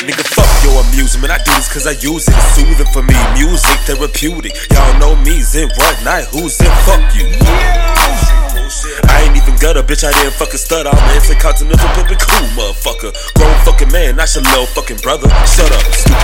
Nigga, fuck your amusement. I do this cause I use it. It's soothing for me. Music therapeutic. Y'all know me. Xen what night? Who's Xen? Fuck you. I ain't even gutter, bitch. I didn't fucking stutter. I'm an intercontinental pimpin' cool motherfucker. Grown fucking man, not your little fucking brother. Shut up, stupid.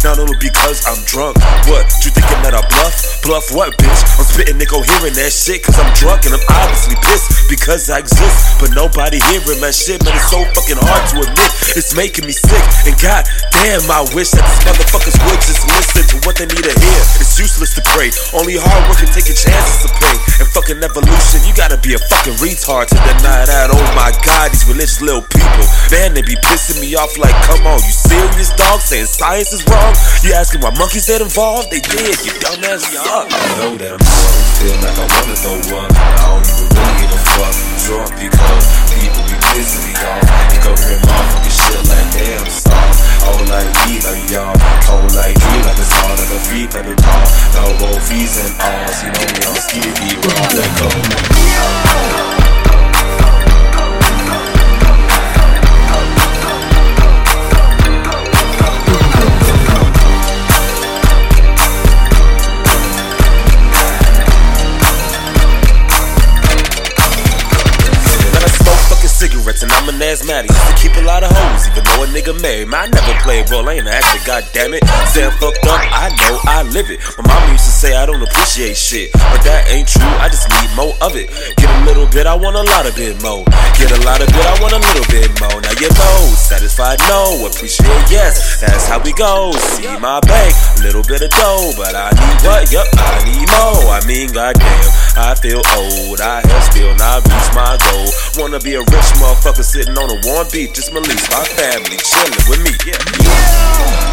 Not only because I'm drunk. What? You thinking that I bluff? Bluff what, bitch? I'm spitting incoherent that shit cause I'm drunk and I'm obviously pissed because I exist. But nobody hearing my shit, man. It's so fucking hard to admit. It's making me sick. And god damn, I wish that these motherfuckers would just to what they need to hear. It's useless to pray. Only hard work and taking chances to pray. And fucking evolution, you gotta be a fucking retard to deny that. Oh my god, these religious little people. Man, they be pissing me off like, come on, you serious, dog? Saying science is wrong? You asking why monkeys get involved? They did, you dumbass fuck. I know that I'm feel like I wanna throw up. I don't even really give a fuck. And alls. You know me, I'm be raw. Let go. I'm an asthmatic. Used to keep a lot of hoes, even though a nigga married. Man, I never play a role, I ain't an actor, goddammit. Saying fucked up, I know I live it. My mama used to say I don't appreciate shit, but that ain't true, I just need more of it. Get a little bit, I want a lot of bit more. Get a lot of bit, I want a little bit more. Now you know, satisfied, no, appreciate, yes. That's how we go. See my bank, little bit of dough, but I need what? Yup, I need more. I mean, goddamn, I feel old. I have still not reached my goal. Wanna be a rich motherfucker sitting on a warm beach, just release my family, chilling with me. Yeah. I